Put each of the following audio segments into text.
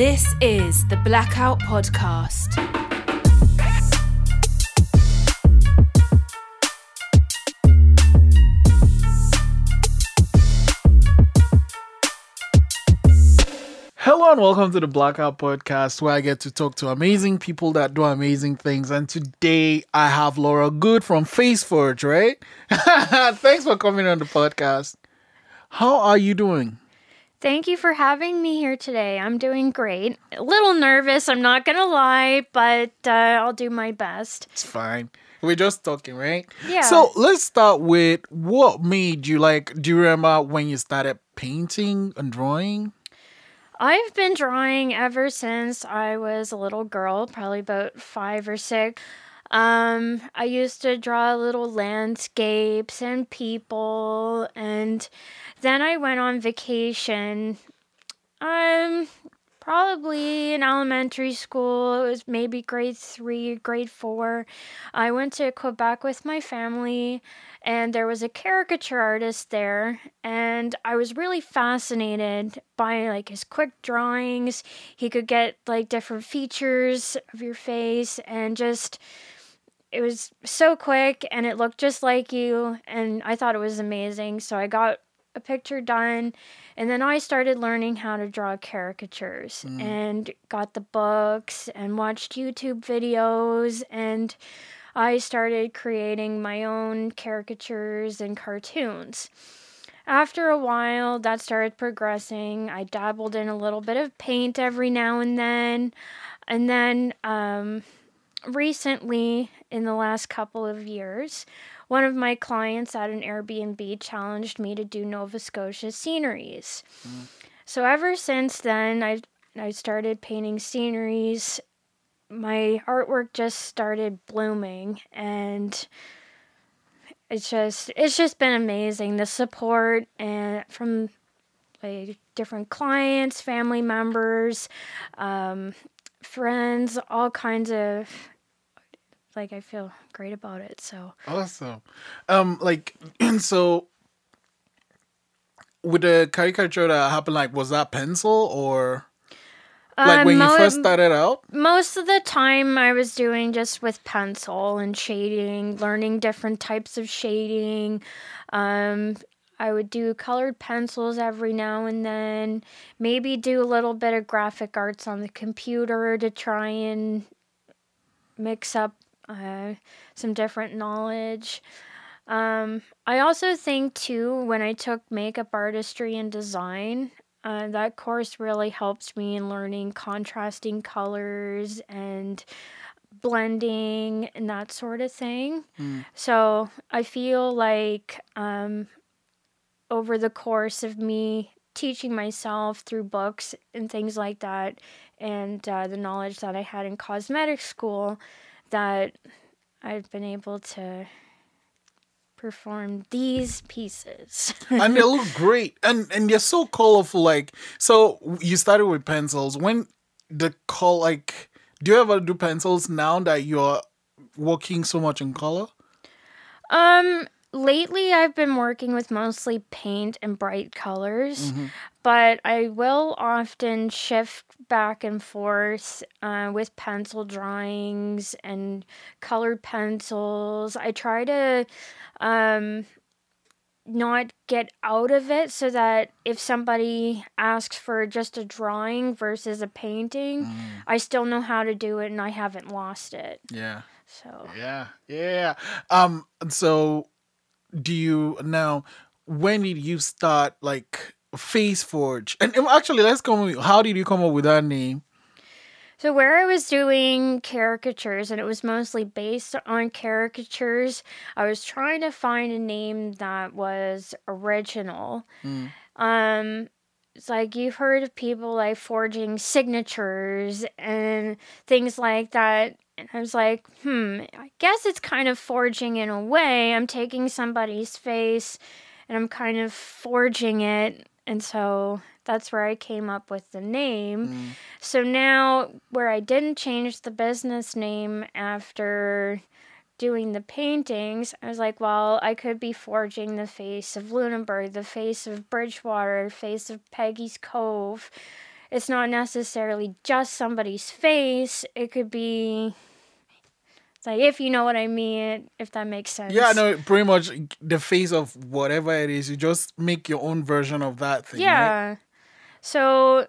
This is the Blackout Podcast. Hello and welcome to the Blackout Podcast, where I get to talk to amazing people that do amazing things. And today I have Laura Good from FaceForge, right? Thanks for coming on the podcast. How are you doing? Thank you for having me here today. I'm doing great. A little nervous, I'm not gonna lie, but uh, I'll do my best. It's fine. We're just talking, right? Yeah. So let's start with what made you like. Do you remember when you started painting and drawing? I've been drawing ever since I was a little girl, probably about five or six. Um, I used to draw little landscapes and people, and then I went on vacation. Um, probably in elementary school. It was maybe grade three, grade four. I went to Quebec with my family, and there was a caricature artist there, and I was really fascinated by like his quick drawings. He could get like different features of your face, and just it was so quick and it looked just like you and I thought it was amazing. So I got a picture done and then I started learning how to draw caricatures Mm. and got the books and watched YouTube videos and I started creating my own caricatures and cartoons. After a while, that started progressing. I dabbled in a little bit of paint every now and then. And then um, recently, in the last couple of years, one of my clients at an Airbnb challenged me to do Nova Scotia sceneries. So ever since then, I I started painting sceneries. My artwork just started blooming, and it's just it's just been amazing. The support and from like different clients, family members, um, friends, all kinds of like I feel great about it. So Awesome. Um, like and so with the caricature that happened, like was that pencil or like Uh, when you first started out? most of the time I was doing just with pencil and shading, learning different types of shading. Um, I would do colored pencils every now and then, maybe do a little bit of graphic arts on the computer to try and mix up uh, some different knowledge. Um, I also think too when I took makeup artistry and design, uh, that course really helps me in learning contrasting colors and blending and that sort of thing. Mm. So I feel like um, over the course of me teaching myself through books and things like that, and uh, the knowledge that I had in cosmetic school, that I've been able to perform these pieces. and they look great. And and they're so colorful like so you started with pencils. When the col like do you ever do pencils now that you're working so much in color? Um, lately I've been working with mostly paint and bright colors, but I will often shift back and forth uh, with pencil drawings and colored pencils. I try to um not get out of it so that if somebody asks for just a drawing versus a painting, I still know how to do it and I haven't lost it. yeah. So. Yeah. Yeah. Um so do you now when did you start like face forge and actually let's come how did you come up with that name So where I was doing caricatures and it was mostly based on caricatures, I was trying to find a name that was original. Mm. Um it's like you've heard of people like forging signatures and things like that. And I was like, hmm, I guess it's kind of forging in a way. I'm taking somebody's face and I'm kind of forging it. And so that's where I came up with the name. Mm. So now, where I didn't change the business name after doing the paintings, I was like, well, I could be forging the face of Lunenburg, the face of Bridgewater, the face of Peggy's Cove. it's not necessarily just somebody's face. It could be like if you know what I mean, if that makes sense. Yeah, no, pretty much the face of whatever it is. You just make your own version of that thing. right? Yeah. So,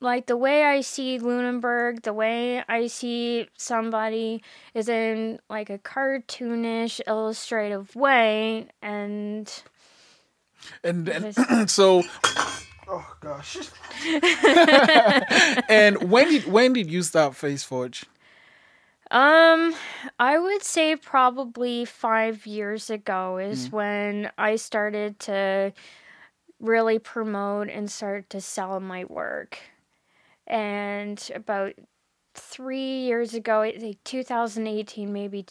like the way I see Lunenburg, the way I see somebody is in like a cartoonish, illustrative way, and And then This- so Oh gosh. and when did when did you start Face Forge? Um, I would say probably five years ago is Mm. when I started to really promote and start to sell my work, and about three years ago, think 2018, maybe,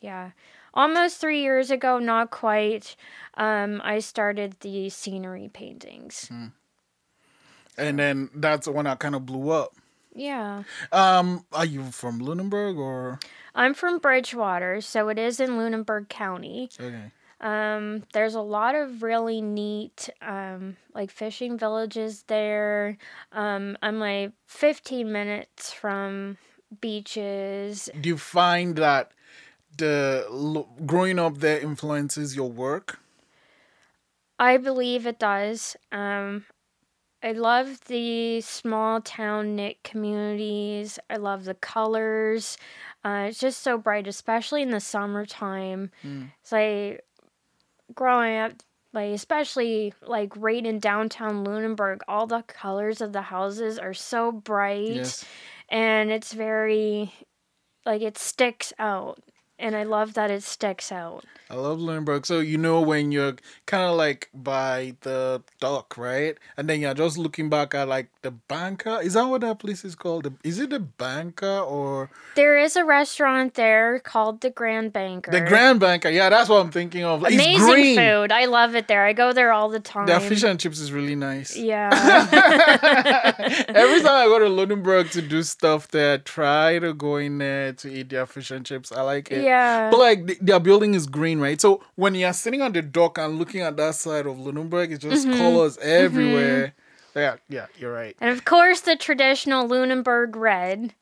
yeah, almost three years ago, not quite. Um, I started the scenery paintings. And then that's when I kind of blew up. Yeah. Um, are you from Lunenburg or I'm from Bridgewater, so it is in Lunenburg County. okay? Um, there's a lot of really neat, um, like fishing villages there. Um, I'm like 15 minutes from beaches. Do you find that the growing up there influences your work? I believe it does. Um, I love the small town knit communities. I love the colors. Uh, it's just so bright, especially in the summertime. Mm. It's like growing up, like especially like right in downtown Lunenburg, all the colors of the houses are so bright, Yes. and it's very like it sticks out. And I love that it sticks out. I love Lunenburg. So you know when you're kind of like by the dock, right? And then you're just looking back at like the banker. Is that what that place is called? Is it the banker or There is a restaurant there called the Grand Banker. the Grand Banker? Yeah, that's what I'm thinking of. It's Amazing green. food. I love it there. I go there all the time. Their fish and chips is really nice. Yeah. Every time I go to Lunenburg to do stuff there, I try to go in there to eat their fish and chips. I like it. yeah. But like th- their building is green, right? So when you're sitting on the dock and looking at that side of Lunenburg, it's just Mm-hmm. colors everywhere. Yeah, yeah, you're right. And of course, the traditional Lunenburg red.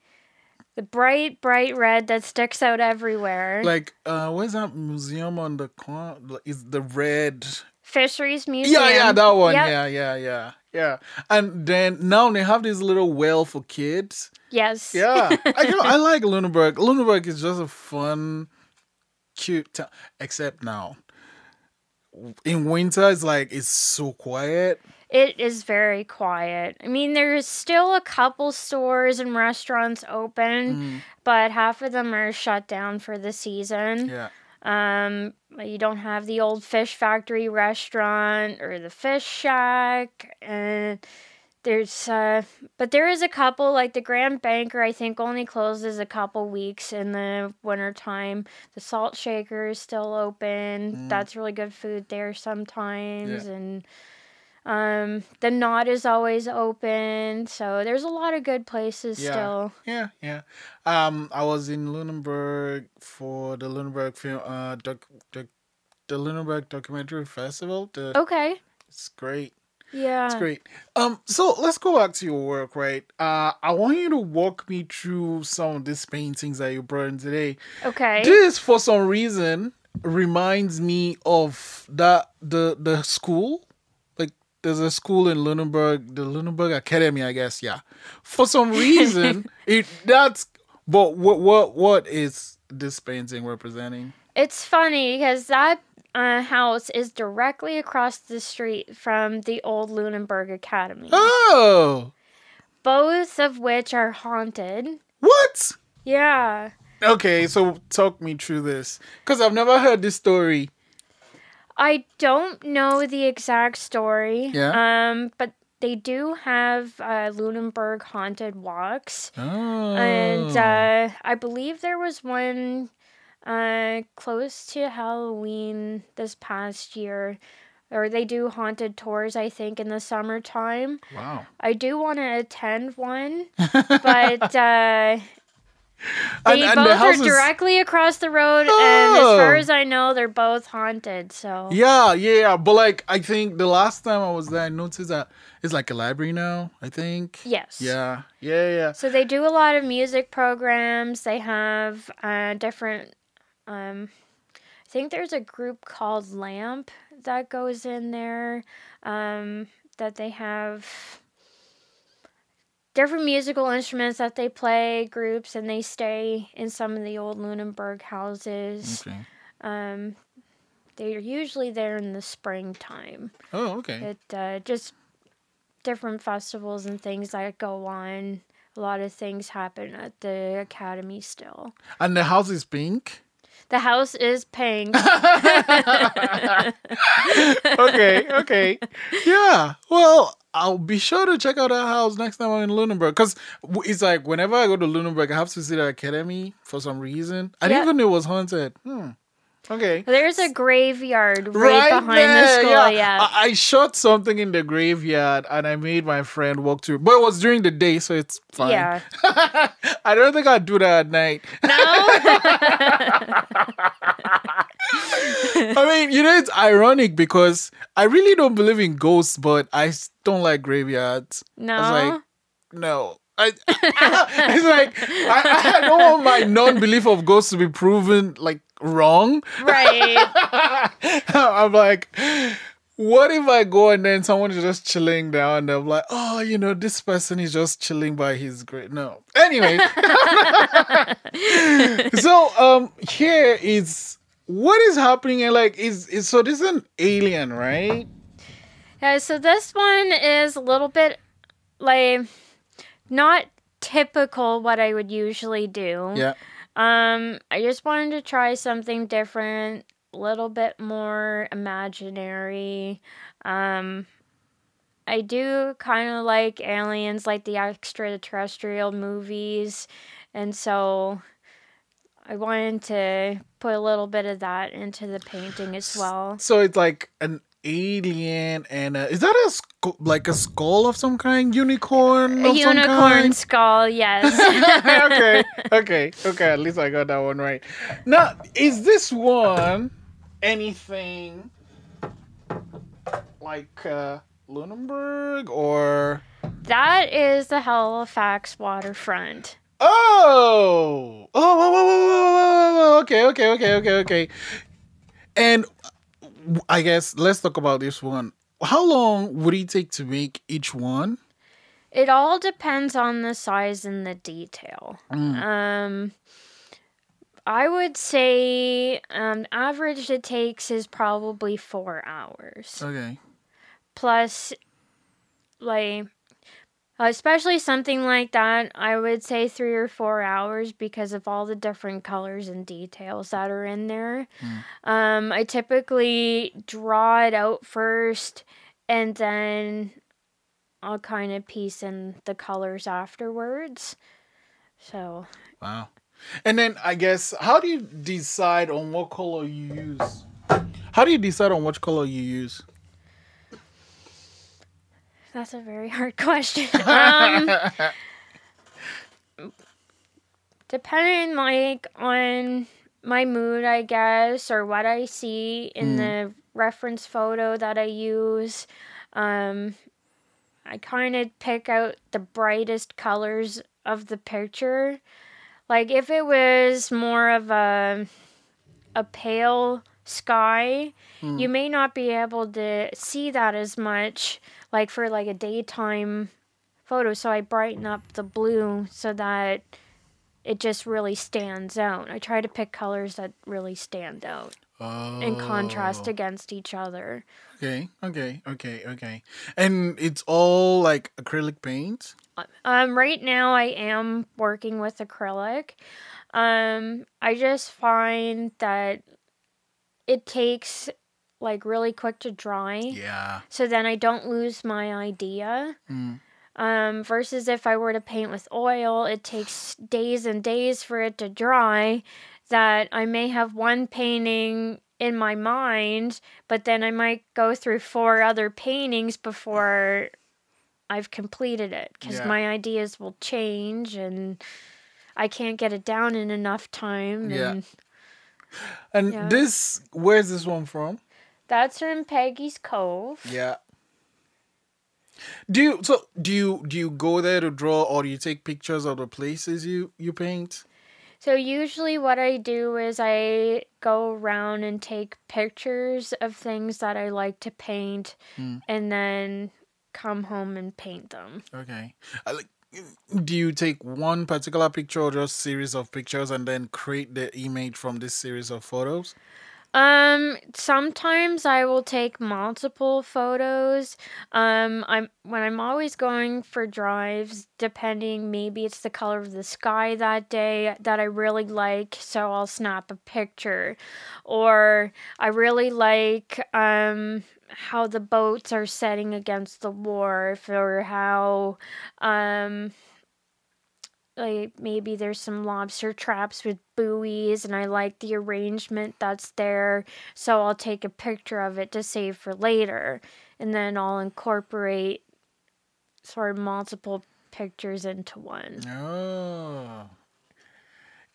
The bright, bright red that sticks out everywhere. Like, uh, where's that museum on the corner? Is the red? Fisheries Museum. Yeah, yeah, that one. Yep. Yeah, yeah, yeah, yeah. And then now they have this little well for kids. Yes. Yeah, I you know, I like Lunenburg. Lunenburg is just a fun, cute town. Except now, in winter, it's like it's so quiet. It is very quiet. I mean, there's still a couple stores and restaurants open, Mm, but half of them are shut down for the season. yeah, Um, you don't have the old fish factory restaurant or the fish shack, and there's uh, but there is a couple like the Grand Banker. I think only closes a couple weeks in the wintertime. The Salt Shaker is still open. Mm. That's really good food there sometimes, and um, the Knot is always open. So there's a lot of good places Yeah. still. yeah, yeah. Um, I was in Lunenburg for the Lunenburg film, uh, doc, doc, the Lunenburg documentary festival. The, Okay. It's great. Yeah. It's great. Um, so let's go back to your work, right? Uh, I want you to walk me through some of these paintings that you brought in today. Okay. This, for some reason, reminds me of that the the school. There's a school in Lunenburg, the Lunenburg Academy, I guess. Yeah. For some reason, it that's. But what what what is this painting representing? It's funny because that uh, house is directly across the street from the old Lunenburg Academy, Oh, both of which are haunted. what? Yeah. Okay, so talk me through this because I've never heard this story. I don't know the exact story. Yeah? Um, but they do have uh, Lunenburg haunted walks. Oh, And uh, I believe there was one uh, close to Halloween this past year. Or they do haunted tours, I think, in the summertime. wow. I do want to attend one, but uh, They And- and the both are directly across the road, and as far Oh. as I know, they're both haunted. So Yeah, yeah, but like I think the last time I was there, I noticed that it's like a library now. I think. yes, Yeah, yeah, yeah. So they do a lot of music programs. They have uh, different. Um, I think there's a group called Lamp that goes in there. Um, that they have different musical instruments that they play, groups, and they stay in some of the old Lunenburg houses. Okay. Um, they're usually there in the springtime. Oh, okay. It uh, just different festivals and things that go on. A lot of things happen at the academy still. And the house is pink. The house is paying. okay, okay. Yeah. Well, I'll be sure to check out that house next time I'm in Lunenburg. Because it's like whenever I go to Lunenburg, I have to see the academy for some reason. I didn't even know it was haunted. Hmm. Okay. There's a graveyard right, behind the there, school. Yeah. I, I shot something in the graveyard and I made my friend walk through. But it was during the day, so it's fine. Yeah. I don't think I'd do that at night. No. I mean, you know, it's ironic because I really don't believe in ghosts, but I don't like graveyards. no. I was like, no. I, it's like I, I don't want my non-belief of ghosts to be proven like wrong. right. I'm like, what if I go and then someone is just chilling down and I'm like, oh, you know, this person is just chilling by his grave. No. Anyway. so um here is what is happening and like is, is so this is an alien, right? Yeah. So this one is a little bit like not typical what I would usually do. Yeah. Um, I just wanted to try something different, a little bit more imaginary. Um, I do kind of like aliens, like the extraterrestrial movies, and so I wanted to put a little bit of that into the painting as well. So it's like an alien and uh, is that a sc- like a skull of some kind? Unicorn A of unicorn skull, yes. okay, okay, okay. At least I got that one right. Now, is this one anything like uh, Lunenburg or? that is the Halifax waterfront. Oh, oh, whoa, whoa, whoa. okay, okay, okay, okay, okay. And I guess let's talk about this one. How long would it take to make each one? It all depends on the size and the detail. Um, I would say um, average it takes is probably four hours. Okay. Plus, like, especially something like that, I would say three or four hours because of all the different colors and details that are in there. Um, I typically draw it out first and then I'll kind of piece in the colors afterwards. So, Wow. And then I guess how do you decide on what color you use? How do you decide on which color you use? That's a very hard question. Um, depending like on my mood, I guess, or what I see in the reference photo that I use, um, I kind of pick out the brightest colors of the picture. Like if it was more of a a pale sky, you may not be able to see that as much like for like a daytime photo so i brighten up the blue so that it just really stands out i try to pick colors that really stand out Oh. and contrast against each other Okay, okay, okay, okay. And it's all like acrylic paint? um right now i am working with acrylic um i just find that it takes like really quick to dry Yeah. so then I don't lose my idea. Mm. Um, versus if I were to paint with oil, it takes days and days for it to dry. That I may have one painting in my mind, but then I might go through four other paintings before I've completed it because Yeah. my ideas will change and I can't get it down in enough time. Yeah. And And Yeah. this, where's this one from? that's from Peggy's Cove. Yeah. Do you so do you do you go there to draw or do you take pictures of the places you you paint? So usually what I do is I go around and take pictures of things that I like to paint Hmm. and then come home and paint them. Okay. I like do you take one particular picture or just series of pictures and then create the image from this series of photos? Um sometimes I will take multiple photos. Um I'm when I'm always going for drives depending maybe it's the color of the sky that day that I really like so I'll snap a picture or I really like um how the boats are setting against the wharf or how um like maybe there's some lobster traps with buoys and I like the arrangement that's there so I'll take a picture of it to save for later and then I'll incorporate sort of multiple pictures into one. Oh.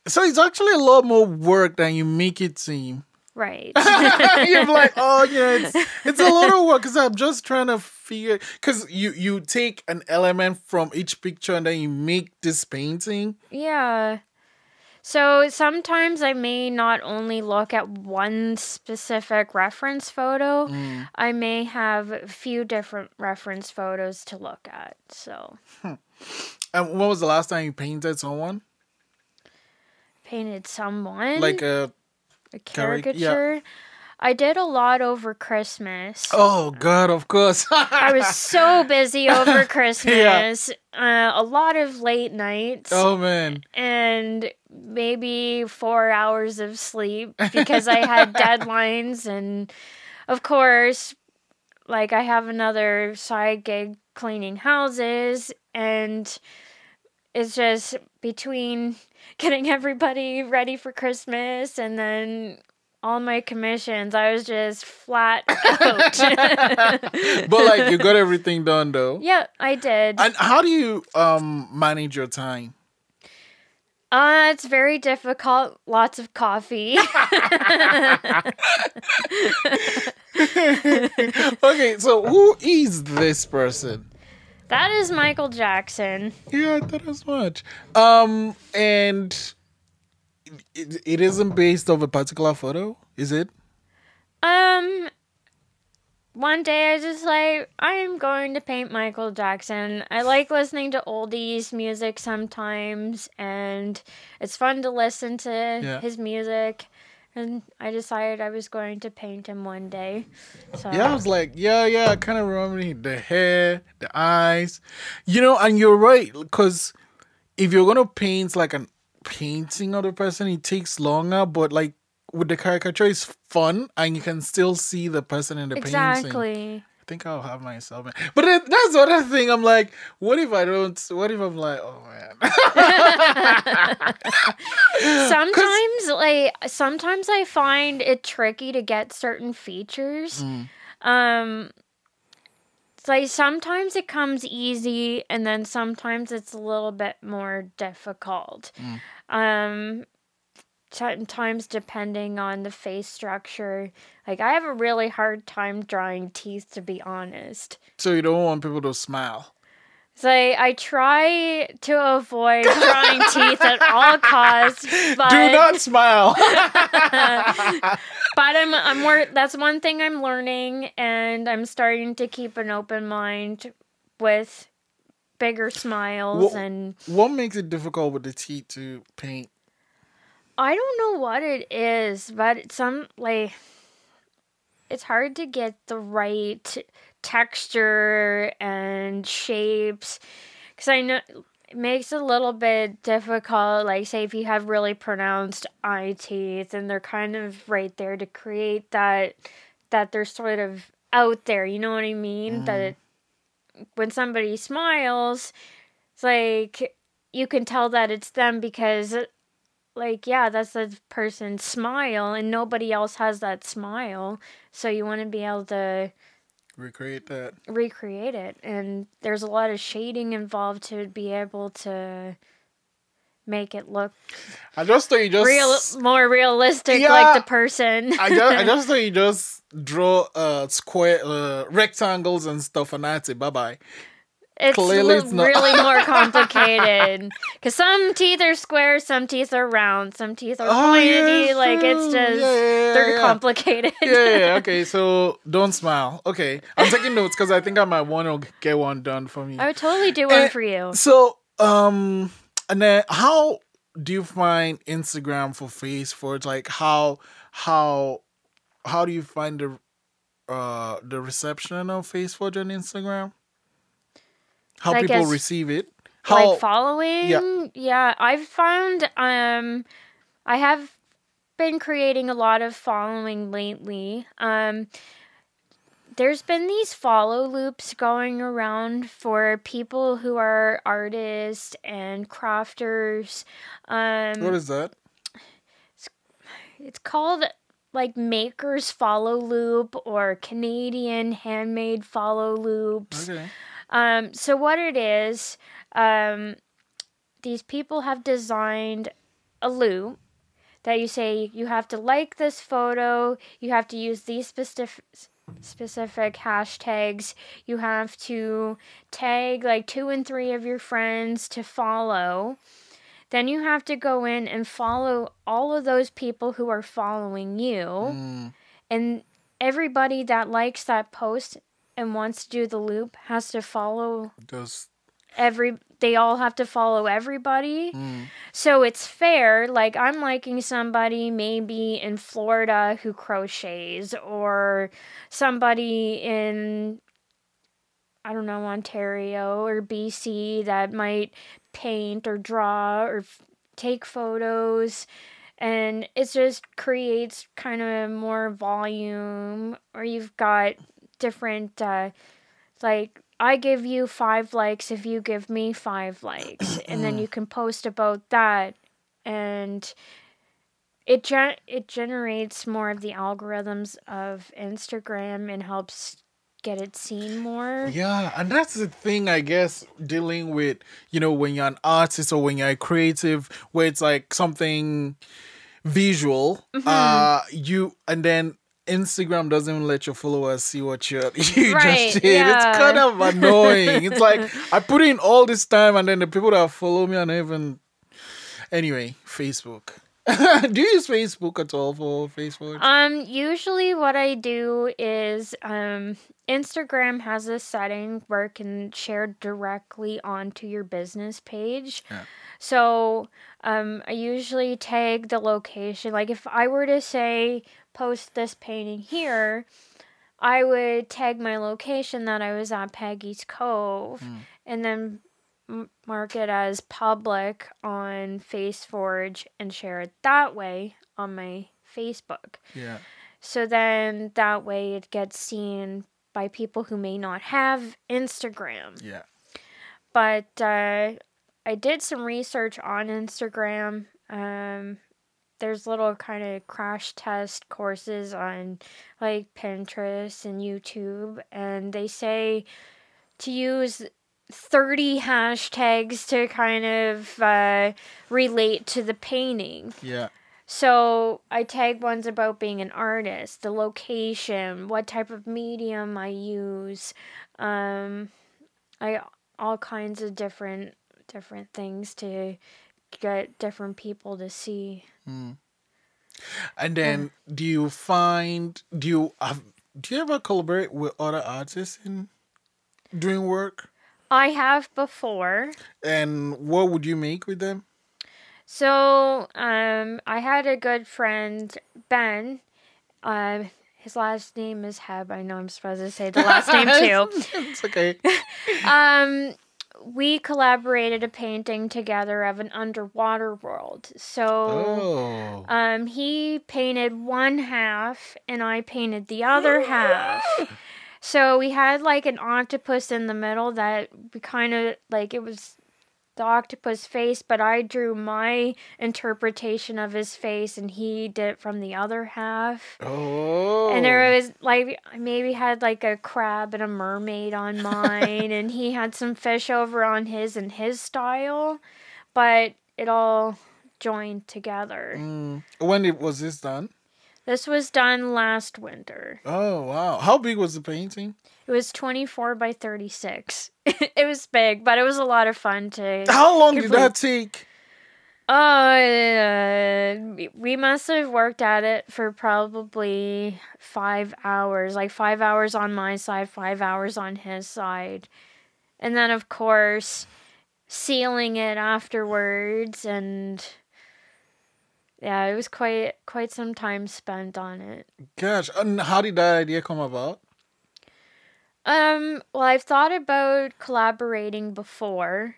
So it's actually a lot more work than you make it seem. Right. You're like, oh yeah, it's it's a lot of work because I'm just trying to figure because you you take an element from each picture and then you make this painting. yeah. So sometimes I may not only look at one specific reference photo, Mm. I may have a few different reference photos to look at. So And when was the last time you painted someone? painted someone Like a a caric- yeah. caricature. I did a lot over Christmas. oh god, of course. I was so busy over Christmas. Uh, a lot of late nights oh man. and maybe four hours of sleep because I had deadlines. And of course, like I have another side gig cleaning houses, and it's just between getting everybody ready for Christmas and then all my commissions, I was just flat out. But like you got everything done though. yeah, I did. And how do you um manage your time? Uh, it's very difficult. Lots of coffee. okay, so who is this person? That is Michael Jackson. Yeah, I thought as much. Um, and it, it isn't based off a particular photo, is it? Um, one day I just like I'm going to paint Michael Jackson. I like listening to oldies music sometimes, and it's fun to listen to Yeah. his music. And I decided I was going to paint him one day. So Yeah, I was like, yeah, yeah, I kind of remember the hair, the eyes, you know. And you're right, because if you're gonna paint like a painting of the person, it takes longer. But like with the caricature, it's fun, and you can still see the person in the painting. exactly. I think I'll have myself. But then, that's the other thing. I'm like, what if I don't? What if I'm like, oh man. sometimes like sometimes i find it tricky to get certain features Mm. um like sometimes it comes easy and then sometimes it's a little bit more difficult Mm. um sometimes depending on the face structure like i have a really hard time drawing teeth to be honest so you don't want people to smile. so I, I try to avoid drawing teeth at all costs, but Do not smile. but I'm I'm wor- that's one thing I'm learning and I'm starting to keep an open mind with bigger smiles Wha- and what makes it difficult with the teeth to paint? I don't know what it is, but it's some like it's hard to get the right texture and shapes because I know it makes it a little bit difficult. Like, say, if you have really pronounced eye teeth and they're kind of right there to create that, that they're sort of out there. You know what I mean? That mm-hmm. it, when somebody smiles, it's like you can tell that it's them because like yeah that's the person's smile and nobody else has that smile so you want to be able to Recreate that. recreate it and there's a lot of shading involved to be able to make it look I just thought you just real more realistic Yeah. like the person. I just, I just thought you just draw uh square uh rectangles and stuff and that's it. Bye bye. It's clearly it's not- really more complicated because some teeth are square, some teeth are round, some teeth are Oh, pointy. yes, like it's just Yeah, yeah, yeah, they're complicated. yeah, yeah, okay. So don't smile. Okay, I'm taking notes because I think I might want to get one done for me. I would totally do one Eh, for you. So, um, and then how do you find Instagram for FaceForge? Like how how how do you find the uh the reception of FaceForge on Instagram? How people receive it? How like following yeah. i've found um i have been creating a lot of following lately um there's been these follow loops going around for people who are artists and crafters um what is that? it's called like makers follow loop or canadian handmade follow loops Okay. Um, so what it is, um, these people have designed a loop that you say you have to like this photo, you have to use these specific specific hashtags, you have to tag like two and three of your friends to follow. Then you have to go in and follow all of those people who are following you Mm, and everybody that likes that post and wants to do the loop has to follow does every they all have to follow everybody. Mm, so it's fair like i'm liking somebody maybe in florida who crochets or somebody in i don't know ontario or bc that might paint or draw or f- take photos. And it just creates kind of more volume or you've got different uh like I give you five likes if you give me five likes, and then you can post about that, and it gen- it generates more of the algorithms of Instagram and helps get it seen more. Yeah, and that's the thing, I guess, dealing with, you know, when you're an artist or when you're a creative, where it's like something visual, Mm-hmm. uh, you, and then Instagram doesn't even let your followers see what you're, you Right, just did. yeah. It's kind of annoying. it's like, I put in all this time and then the people that follow me are not even. Anyway, Facebook. Do you use FaceForge at all for Facebook? Um, usually what I do is um Instagram has a setting where it can share directly onto your business page. Yeah. So, um I usually tag the location. Like if I were to say post this painting here, I would tag my location that I was at Peggy's Cove and then mark it as public on FaceForge and share it that way on my Facebook. yeah. So then that way it gets seen by people who may not have Instagram. Yeah. But uh, I did some research on Instagram. Um, there's little kind of crash test courses on like Pinterest and YouTube, and they say to use 30 hashtags to kind of uh, relate to the painting. Yeah. So I tag ones about being an artist, the location, what type of medium I use, um, I all kinds of different different things to get different people to see. And then, do you find do you have do you ever collaborate with other artists in doing work? I have before. And what would you make with them? So, um, I had a good friend, Ben. Um, his last name is Heb. I know I'm supposed to say the last name too. it's okay. Um, we collaborated a painting together of an underwater world. So, Oh. um, he painted one half and I painted the other half. So we had like an octopus in the middle that we kind of like it was the octopus face, but I drew my interpretation of his face and he did it from the other half. Oh. And there was like I maybe had like a crab and a mermaid on mine, and he had some fish over on his and his style. But it all joined together. Mm. When it, was this done? This was done last winter. Oh wow! How big was the painting? It was 24 by 36. it was big, but it was a lot of fun to. How long did that take? Uh, we must have worked at it for probably five hours, like five hours on my side, five hours on his side. And then, of course, sealing it afterwards and yeah, it was quite quite some time spent on it. Gosh, and how did that idea come about? Um, well, I've thought about collaborating before,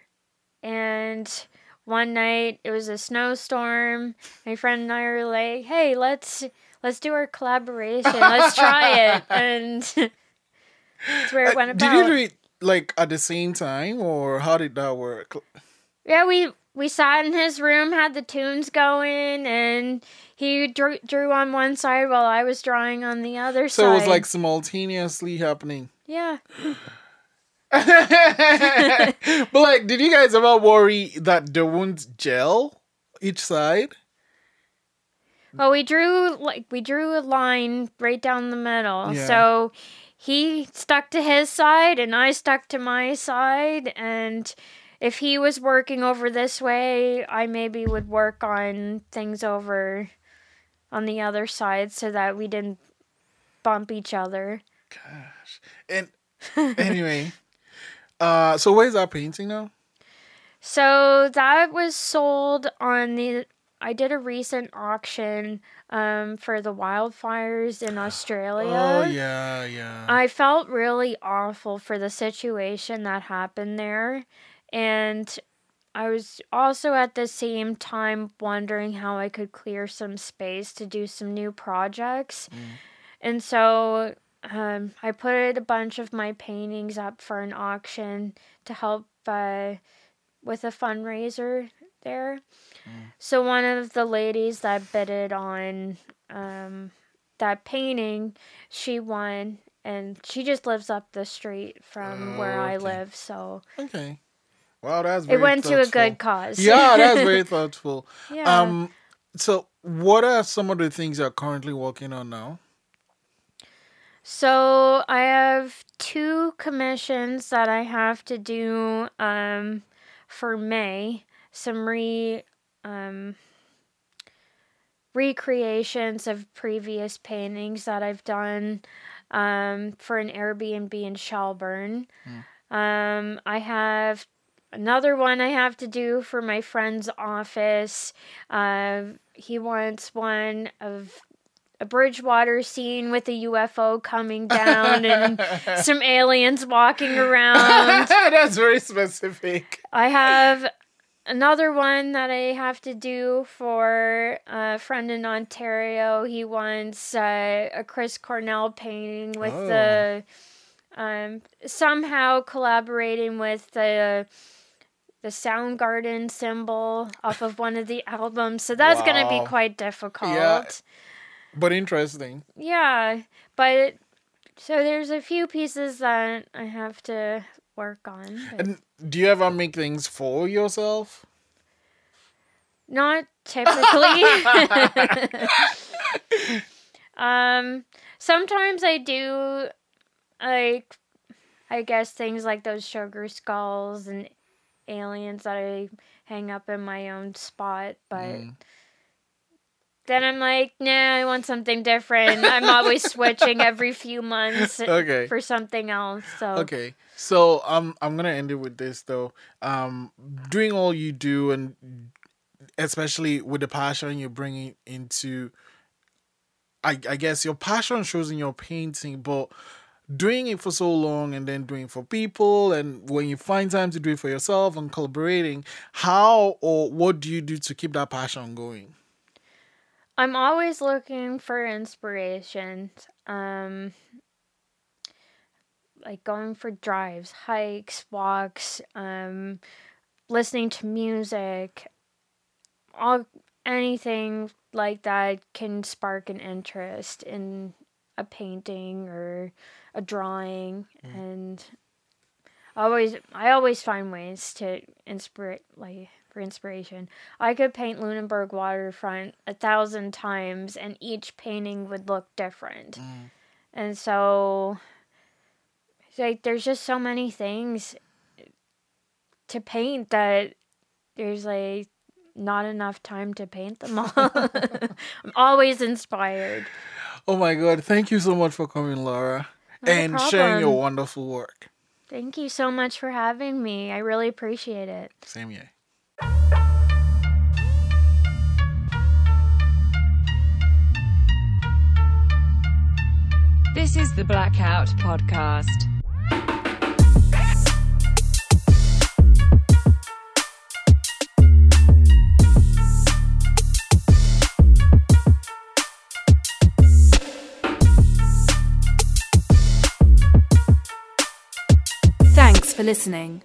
and one night it was a snowstorm. My friend and I were like, "Hey, let's let's do our collaboration. Let's try it." And that's where it went Uh, about. Did you do it like at the same time, or how did that work? Yeah, we we sat in his room, had the tunes going, and he drew, drew on one side while I was drawing on the other So side. So it was like simultaneously happening. Yeah. but like, did you guys ever worry that the won't gel each side? Well, we drew like we drew a line right down the middle. Yeah. So he stuck to his side and I stuck to my side and if he was working over this way, I maybe would work on things over on the other side so that we didn't bump each other. Gosh. And anyway, uh, so where's that painting now? So that was sold on the. I did a recent auction um, for the wildfires in Australia. Oh yeah, yeah. I felt really awful for the situation that happened there. And I was also at the same time wondering how I could clear some space to do some new projects. And so um, I put a bunch of my paintings up for an auction to help uh, with a fundraiser there. So one of the ladies that bidded on um, that painting, she won, and she just lives up the street from where I live. So okay. Wow, that's very it went to a good cause. Yeah, that's very thoughtful. yeah. Um, so what are some of the things you're currently working on now? So I have two commissions that I have to do um, for May. Some re um, recreations of previous paintings that I've done um, for an Airbnb in Shelburne. Um, I have another one I have to do for my friend's office. Uh, he wants one of a Bridgewater scene with a UFO coming down and some aliens walking around. that's very specific. I have another one that I have to do for a friend in Ontario. He wants uh, a Chris Cornell painting with Oh. the um, somehow collaborating with the the Soundgarden symbol off of one of the albums. So that's going to be quite difficult. But interesting. Yeah, but so there's a few pieces that I have to work on. And do you ever make things for yourself? Not typically. um, sometimes I do, like, I guess things like those sugar skulls and aliens that I hang up in my own spot, but. Mm. Then I'm like, nah, I want something different. I'm always switching every few months Okay. for something else. So Okay. So um I'm gonna end it with this though. Um doing all you do and especially with the passion you're bringing into I I guess your passion shows in your painting, but doing it for so long and then doing it for people and when you find time to do it for yourself and collaborating, how or what do you do to keep that passion going? I'm always looking for inspiration. Um, like going for drives, hikes, walks, um, listening to music, all anything like that can spark an interest in a painting or a drawing and always I always find ways to inspire like for inspiration. I could paint Lunenburg waterfront a thousand times, and each painting would look different. Mm. And so, like, there's just so many things to paint that there's like not enough time to paint them all. I'm always inspired. Oh my god, thank you so much for coming, Laura. Not and sharing your wonderful work. Thank you so much for having me. I really appreciate it. Same here. This is the Blackout Podcast. For listening.